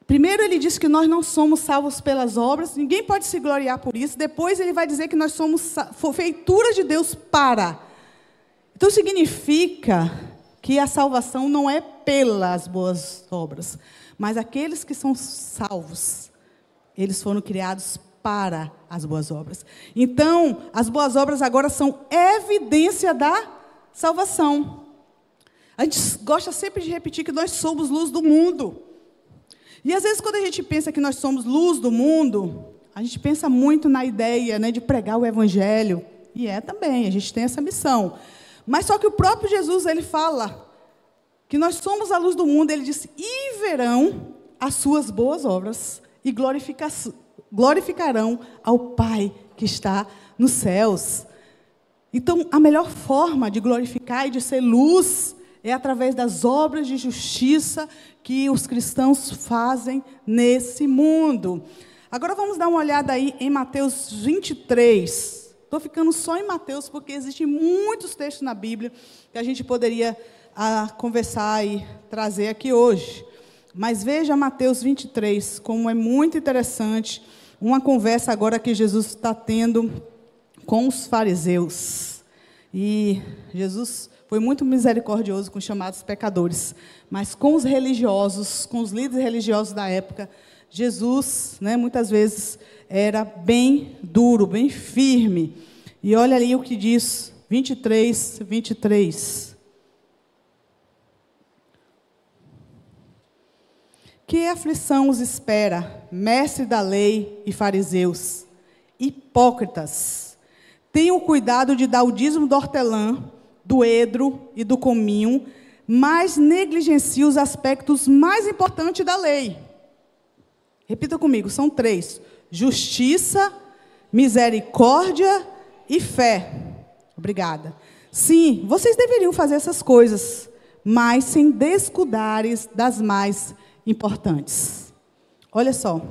Primeiro, ele diz que nós não somos salvos pelas obras, ninguém pode se gloriar por isso. Depois, ele vai dizer que nós somos feituras de Deus para. Então, significa que a salvação não é pelas boas obras, mas aqueles que são salvos, eles foram criados para as boas obras. Então, as boas obras agora são evidência da salvação. A gente gosta sempre de repetir que nós somos luz do mundo. E às vezes, quando a gente pensa que nós somos luz do mundo, a gente pensa muito na ideia né, de pregar o evangelho. E é também, a gente tem essa missão. Mas só que o próprio Jesus, ele fala que nós somos a luz do mundo, ele disse: "E verão as suas boas obras e glorificarão ao Pai que está nos céus". Então, a melhor forma de glorificar e de ser luz é através das obras de justiça que os cristãos fazem nesse mundo. Agora vamos dar uma olhada aí em Mateus 23. Estou ficando só em Mateus porque existem muitos textos na Bíblia que a gente poderia ah, conversar e trazer aqui hoje. Mas veja Mateus 23, como é muito interessante uma conversa agora que Jesus está tendo com os fariseus. E Jesus foi muito misericordioso com os chamados pecadores, mas com os religiosos, com os líderes religiosos da época, Jesus, né, muitas vezes era bem duro, bem firme. E olha ali o que diz 23, 23. Que aflição os espera, mestre da lei e fariseus, hipócritas. Tenham cuidado de dar o dízimo do hortelã do edro e do cominho, mas negligencia os aspectos mais importantes da lei. Repita comigo, são três: justiça, misericórdia e fé. Obrigada. Sim, vocês deveriam fazer essas coisas, mas sem descuidares das mais importantes. Olha só,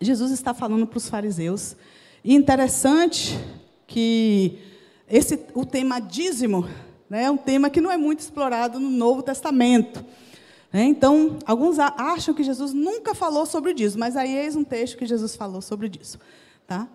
Jesus está falando para os fariseus, e interessante que esse, o tema dízimo né, é um tema que não é muito explorado no Novo Testamento. Né? Então, alguns acham que Jesus nunca falou sobre dízimo, mas aí eis um texto que Jesus falou sobre o dízimo. Tá?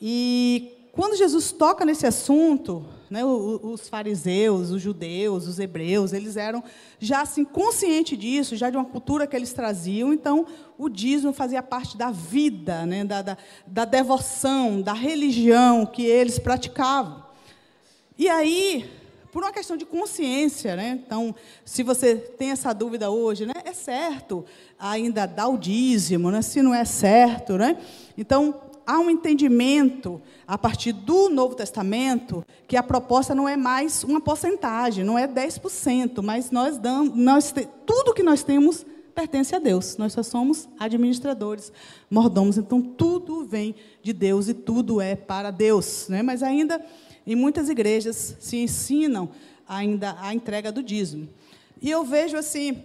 E quando Jesus toca nesse assunto, né, os fariseus, os judeus, os hebreus, eles eram já assim conscientes disso, já de uma cultura que eles traziam. Então, o dízimo fazia parte da vida, né, da, da, da devoção, da religião que eles praticavam. E aí, por uma questão de consciência, né? Então, se você tem essa dúvida hoje, né? É certo ainda dar o dízimo, né? Se não é certo, né? Então, há um entendimento a partir do Novo Testamento que a proposta não é mais uma porcentagem, não é 10%, mas nós damos, nós tudo que nós temos pertence a Deus. Nós só somos administradores, mordomos, então tudo vem de Deus e tudo é para Deus, né? Mas ainda em muitas igrejas se ensinam ainda a entrega do dízimo. E eu vejo assim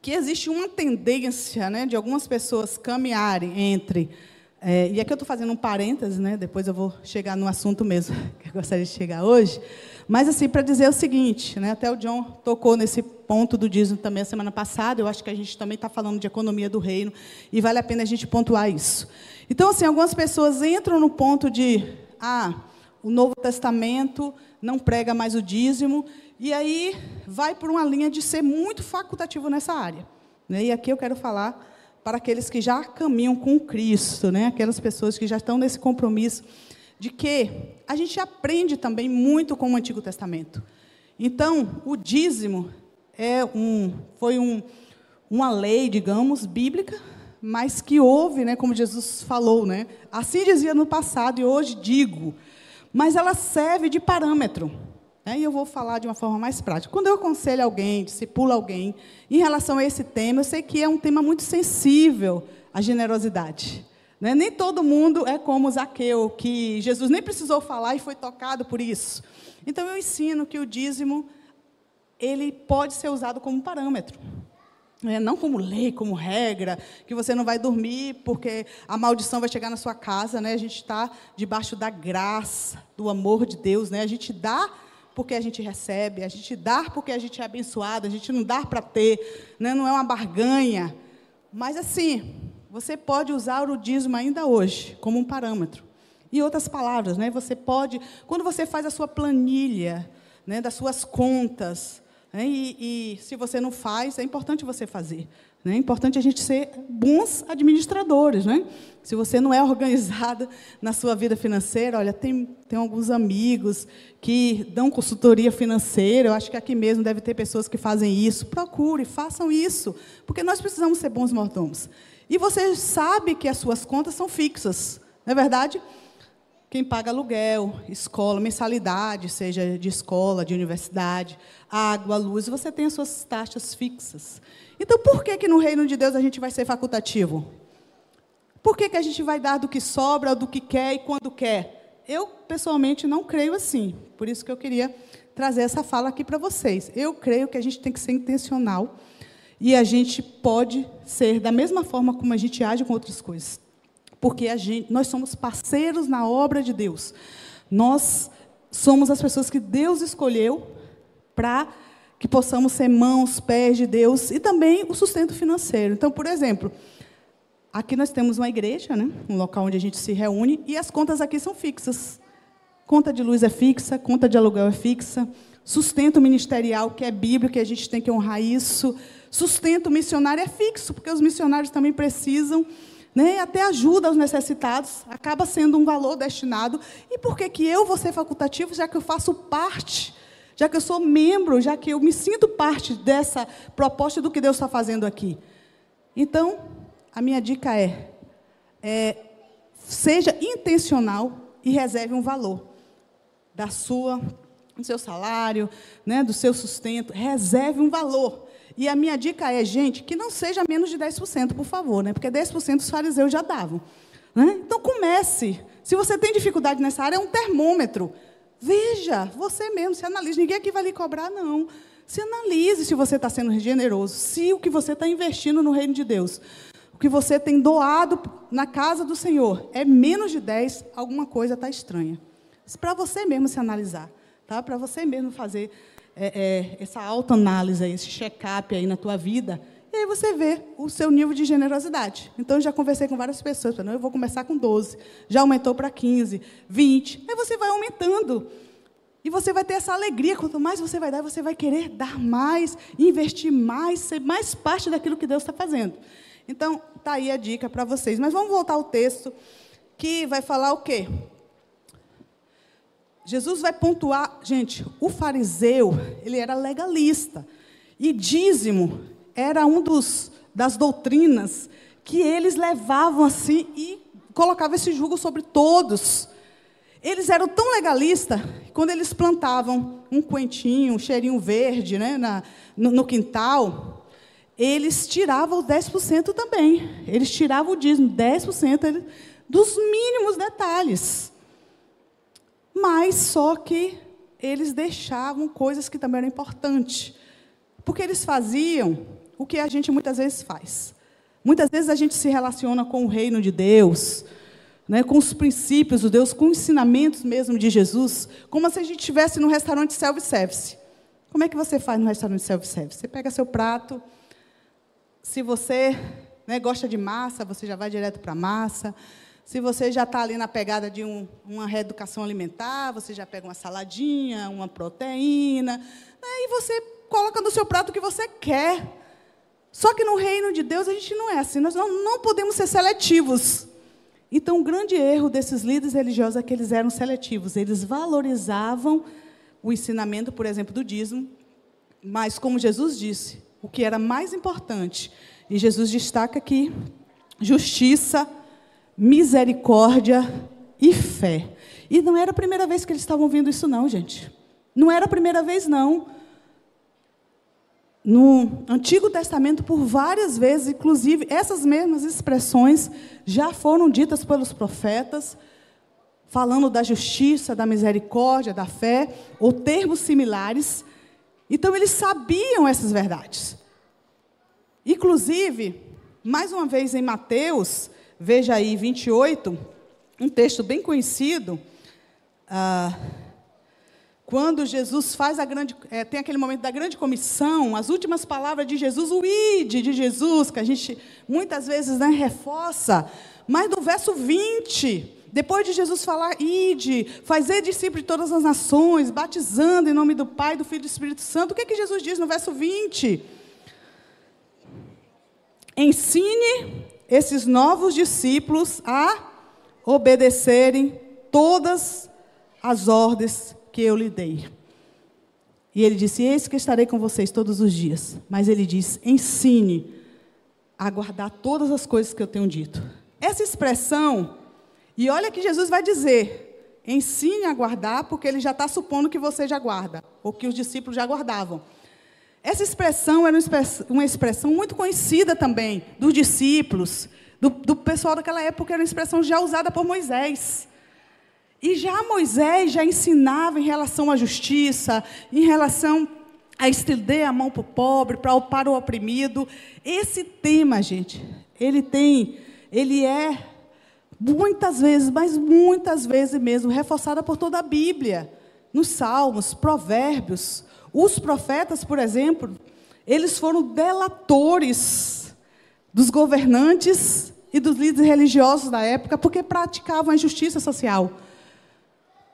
que existe uma tendência né, de algumas pessoas caminharem entre. É, e aqui eu estou fazendo um parêntese, né, depois eu vou chegar no assunto mesmo que eu gostaria de chegar hoje. Mas, assim, para dizer o seguinte, né, até o John tocou nesse ponto do dízimo também a semana passada, eu acho que a gente também está falando de economia do reino, e vale a pena a gente pontuar isso. Então, assim, algumas pessoas entram no ponto de, ah, o Novo Testamento não prega mais o dízimo, e aí vai por uma linha de ser muito facultativo nessa área. Né? E aqui eu quero falar para aqueles que já caminham com Cristo, né? aquelas pessoas que já estão nesse compromisso, de que a gente aprende também muito com o Antigo Testamento. Então, o dízimo é um, foi um, uma lei, digamos, bíblica, mas que houve, né, como Jesus falou, né? Assim dizia no passado e hoje digo, mas ela serve de parâmetro. Né? E eu vou falar de uma forma mais prática. Quando eu aconselho alguém, discipulo alguém, em relação a esse tema, eu sei que é um tema muito sensível à generosidade. Né? Nem todo mundo é como Zaqueu, que Jesus nem precisou falar e foi tocado por isso. Então eu ensino que o dízimo ele pode ser usado como parâmetro. É, não como lei, como regra, que você não vai dormir porque a maldição vai chegar na sua casa. Né? A gente está debaixo da graça, do amor de Deus. Né? A gente dá porque a gente recebe, a gente dá porque a gente é abençoado, a gente não dá para ter, né? não é uma barganha. Mas assim, você pode usar o dízimo ainda hoje como um parâmetro. Em outras palavras, né? você pode, quando você faz a sua planilha né, das suas contas, né? E, e, se você não faz, é importante você fazer. Né? É importante a gente ser bons administradores. Né? Se você não é organizada na sua vida financeira, olha, tem, tem alguns amigos que dão consultoria financeira, eu acho que aqui mesmo deve ter pessoas que fazem isso. Procure, façam isso, porque nós precisamos ser bons mordomos. E você sabe que as suas contas são fixas, não é verdade? Quem paga aluguel, escola, mensalidade, seja de escola, de universidade, água, luz, você tem as suas taxas fixas. Então, por que, que no reino de Deus a gente vai ser facultativo? Por que, que a gente vai dar do que sobra, do que quer e quando quer? Eu, pessoalmente, não creio assim. Por isso que eu queria trazer essa fala aqui para vocês. Eu creio que a gente tem que ser intencional e a gente pode ser da mesma forma como a gente age com outras coisas. Porque a gente, nós somos parceiros na obra de Deus. Nós somos as pessoas que Deus escolheu para que possamos ser mãos, pés de Deus e também o sustento financeiro. Então, por exemplo, aqui nós temos uma igreja, né? um local onde a gente se reúne, e as contas aqui são fixas. Conta de luz é fixa, conta de aluguel é fixa, sustento ministerial, que é bíblico, que a gente tem que honrar isso, sustento missionário é fixo, porque os missionários também precisam, né? até ajuda aos necessitados, acaba sendo um valor destinado. E por que, que eu vou ser facultativo, já que eu faço parte já que eu sou membro, já que eu me sinto parte dessa proposta do que Deus está fazendo aqui. Então, a minha dica é, é seja intencional e reserve um valor da sua, do seu salário, né, do seu sustento, reserve um valor. E a minha dica é, gente, que não seja menos de 10%, por favor, né, porque 10% os fariseus já davam. Né? Então comece. Se você tem dificuldade nessa área, é um termômetro. Veja, você mesmo, se analise. Ninguém aqui vai lhe cobrar, não. Se analise se você está sendo generoso, se o que você está investindo no reino de Deus, o que você tem doado na casa do Senhor é menos de 10, alguma coisa está estranha. Para você mesmo se analisar, tá? para você mesmo fazer é, é, essa autoanálise, esse check-up aí na tua vida, e aí você vê o seu nível de generosidade. Então, eu já conversei com várias pessoas, falando, eu vou começar com 12, já aumentou para 15, 20. Aí você vai aumentando. E você vai ter essa alegria. Quanto mais você vai dar, você vai querer dar mais, investir mais, ser mais parte daquilo que Deus está fazendo. Então, está aí a dica para vocês. Mas vamos voltar ao texto, que vai falar o quê? Jesus vai pontuar. Gente, o fariseu, ele era legalista. E dízimo era um dos das doutrinas que eles levavam assim e colocavam esse jugo sobre todos. Eles eram tão legalistas quando eles plantavam um coentinho, um cheirinho verde né, na, no, no quintal, eles tiravam 10% também. Eles tiravam o dízimo, 10% dos mínimos detalhes. Mas só que eles deixavam coisas que também eram importantes. Porque eles faziam o que a gente muitas vezes faz. Muitas vezes a gente se relaciona com o reino de Deus, né, com os princípios de Deus, com os ensinamentos mesmo de Jesus, como se a gente estivesse num restaurante self-service. Como é que você faz no restaurante self-service? Você pega seu prato, se você né, gosta de massa, você já vai direto para a massa. Se você já está ali na pegada de um, uma reeducação alimentar, você já pega uma saladinha, uma proteína, né, e você coloca no seu prato o que você quer. Só que no reino de Deus a gente não é assim, nós não, não podemos ser seletivos. Então, o grande erro desses líderes religiosos é que eles eram seletivos, eles valorizavam o ensinamento, por exemplo, do dízimo, mas, como Jesus disse, o que era mais importante, e Jesus destaca aqui: justiça, misericórdia e fé. E não era a primeira vez que eles estavam ouvindo isso, não, gente. Não era a primeira vez, não no Antigo Testamento por várias vezes, inclusive essas mesmas expressões já foram ditas pelos profetas, falando da justiça, da misericórdia, da fé, ou termos similares. Então eles sabiam essas verdades. Inclusive, mais uma vez em Mateus, veja aí 28, um texto bem conhecido. Ah, quando Jesus faz a grande, é, tem aquele momento da grande comissão, as últimas palavras de Jesus, o ide de Jesus, que a gente muitas vezes né, reforça, mas no verso 20, depois de Jesus falar, ide, fazer discípulo de todas as nações, batizando em nome do Pai, do Filho e do Espírito Santo, o que, é que Jesus diz no verso 20? ensine esses novos discípulos a obedecerem todas as ordens que eu lhe dei. E ele disse: Eis que estarei com vocês todos os dias. Mas ele diz: ensine a guardar todas as coisas que eu tenho dito. Essa expressão, e olha que Jesus vai dizer: ensine a guardar, porque ele já está supondo que você já guarda, ou que os discípulos já guardavam. Essa expressão era uma expressão muito conhecida também dos discípulos, do, do pessoal daquela época, era uma expressão já usada por Moisés. E já Moisés já ensinava em relação à justiça, em relação a estender a mão para o pobre, para, para o oprimido. Esse tema, gente, ele tem, ele é muitas vezes, mas muitas vezes mesmo, reforçada por toda a Bíblia, nos Salmos, Provérbios. Os profetas, por exemplo, eles foram delatores dos governantes e dos líderes religiosos da época, porque praticavam a injustiça social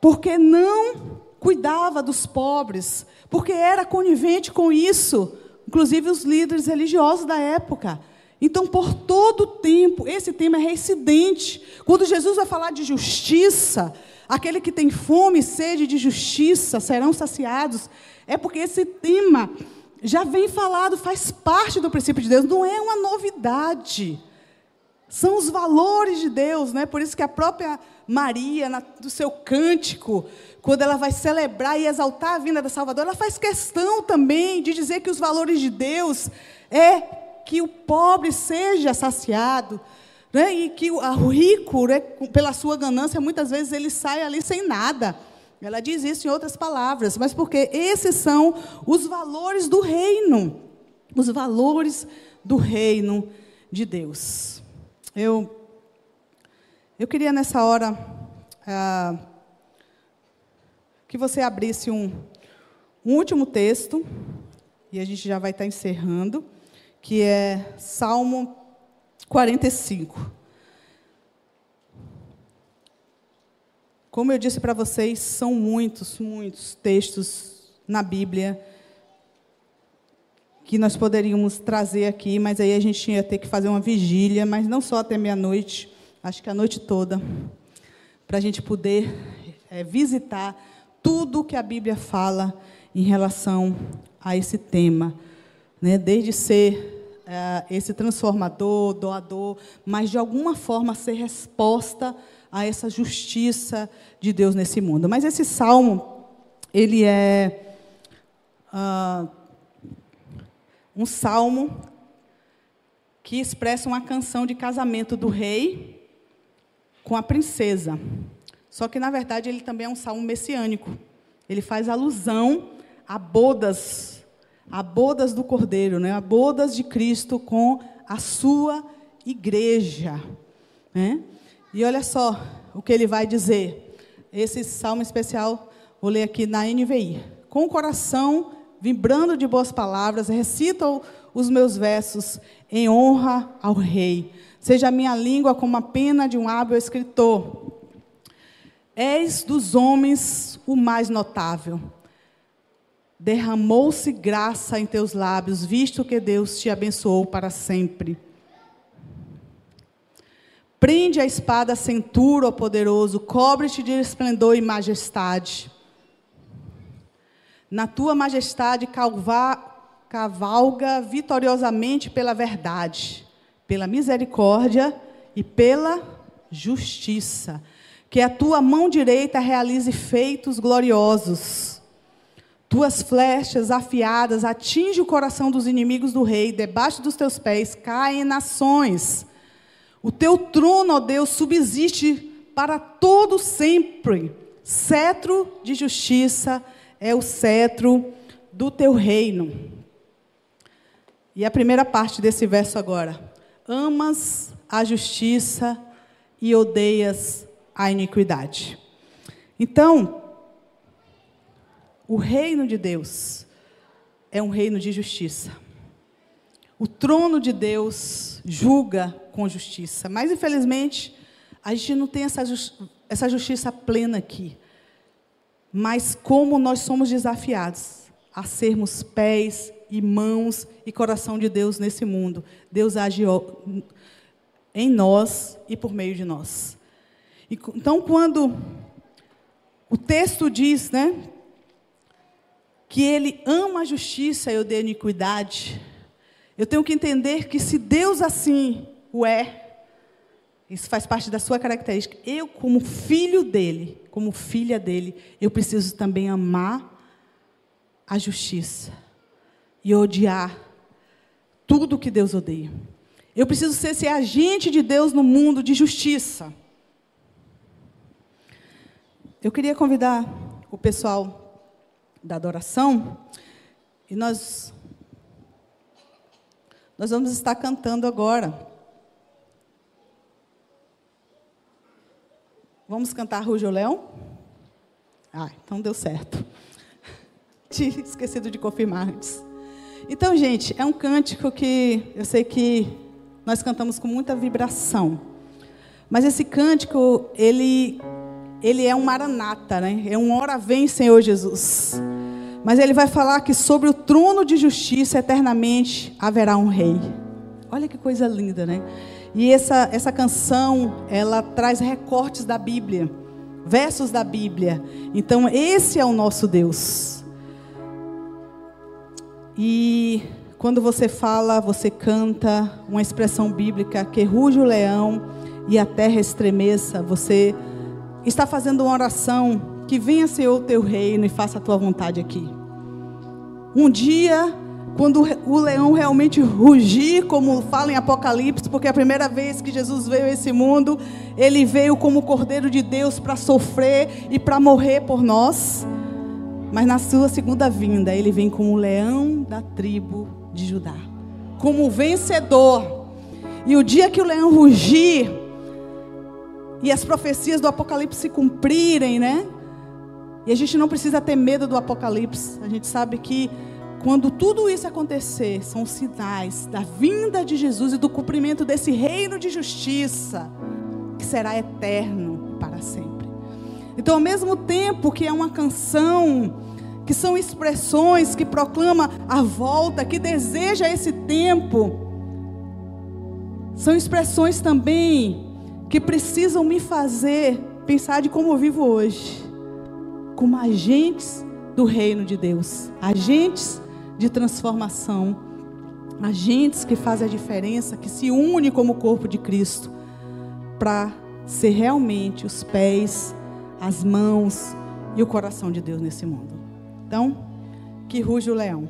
porque não cuidava dos pobres, porque era conivente com isso, inclusive os líderes religiosos da época. Então, por todo o tempo, esse tema é reincidente. Quando Jesus vai falar de justiça, aquele que tem fome e sede de justiça serão saciados, é porque esse tema já vem falado, faz parte do princípio de Deus, não é uma novidade. São os valores de Deus, né? Por isso que a própria Maria, na, do seu cântico, quando ela vai celebrar e exaltar a vinda da Salvador, ela faz questão também de dizer que os valores de Deus é que o pobre seja saciado, né? e que o rico, né, pela sua ganância, muitas vezes ele sai ali sem nada. Ela diz isso em outras palavras, mas porque esses são os valores do reino, os valores do reino de Deus. Eu eu queria nessa hora ah, que você abrisse um, um último texto, e a gente já vai estar encerrando, que é Salmo 45. Como eu disse para vocês, são muitos, muitos textos na Bíblia que nós poderíamos trazer aqui, mas aí a gente ia ter que fazer uma vigília, mas não só até meia-noite acho que a noite toda, para a gente poder é, visitar tudo que a Bíblia fala em relação a esse tema, né? desde ser é, esse transformador, doador, mas de alguma forma ser resposta a essa justiça de Deus nesse mundo. Mas esse salmo, ele é uh, um salmo que expressa uma canção de casamento do rei com a princesa. Só que, na verdade, ele também é um salmo messiânico. Ele faz alusão a bodas, a bodas do Cordeiro, né? a bodas de Cristo com a sua igreja. Né? E olha só o que ele vai dizer. Esse salmo especial, vou ler aqui na NVI. Com o coração vibrando de boas palavras, recito os meus versos em honra ao Rei Seja a minha língua como a pena de um hábil escritor. És dos homens o mais notável. Derramou-se graça em teus lábios, visto que Deus te abençoou para sempre. Prende a espada cintura, ó poderoso, cobre-te de esplendor e majestade. Na tua majestade cavalga vitoriosamente pela verdade pela misericórdia e pela justiça. Que a tua mão direita realize feitos gloriosos. Tuas flechas afiadas atingem o coração dos inimigos do rei, debaixo dos teus pés caem nações. O teu trono, ó Deus, subsiste para todo sempre. Cetro de justiça é o cetro do teu reino. E a primeira parte desse verso agora amas a justiça e odeias a iniquidade. Então, o reino de Deus é um reino de justiça. O trono de Deus julga com justiça, mas infelizmente a gente não tem essa, essa justiça plena aqui. Mas como nós somos desafiados a sermos pés e mãos e coração de Deus nesse mundo. Deus age em nós e por meio de nós. Então, quando o texto diz, né, que ele ama a justiça e odeia a iniquidade, eu tenho que entender que se Deus assim o é, isso faz parte da sua característica. Eu, como filho dele, como filha dele, eu preciso também amar a justiça e odiar tudo que Deus odeia. Eu preciso ser esse agente de Deus no mundo de justiça. Eu queria convidar o pessoal da adoração e nós nós vamos estar cantando agora. Vamos cantar Rujo Leão? Ah, então deu certo. Tinha esquecido de confirmar antes. Então, gente, é um cântico que eu sei que nós cantamos com muita vibração. Mas esse cântico, ele, ele é um maranata, né? É um hora vem, Senhor Jesus. Mas ele vai falar que sobre o trono de justiça eternamente haverá um rei. Olha que coisa linda, né? E essa, essa canção, ela traz recortes da Bíblia, versos da Bíblia. Então, esse é o nosso Deus. E quando você fala, você canta uma expressão bíblica, que ruge o leão e a terra estremeça, você está fazendo uma oração que venha, Senhor, o teu reino e faça a tua vontade aqui. Um dia, quando o leão realmente rugir, como fala em Apocalipse, porque é a primeira vez que Jesus veio a esse mundo, ele veio como Cordeiro de Deus para sofrer e para morrer por nós. Mas na sua segunda vinda, ele vem como o leão da tribo de Judá, como vencedor. E o dia que o leão rugir e as profecias do Apocalipse se cumprirem, né? E a gente não precisa ter medo do Apocalipse. A gente sabe que quando tudo isso acontecer, são sinais da vinda de Jesus e do cumprimento desse reino de justiça, que será eterno para sempre. Então, ao mesmo tempo que é uma canção que são expressões que proclama a volta, que deseja esse tempo. São expressões também que precisam me fazer pensar de como eu vivo hoje, como agentes do reino de Deus, agentes de transformação, agentes que fazem a diferença, que se unem como corpo de Cristo para ser realmente os pés, as mãos e o coração de Deus nesse mundo. Então, que ruge o leão.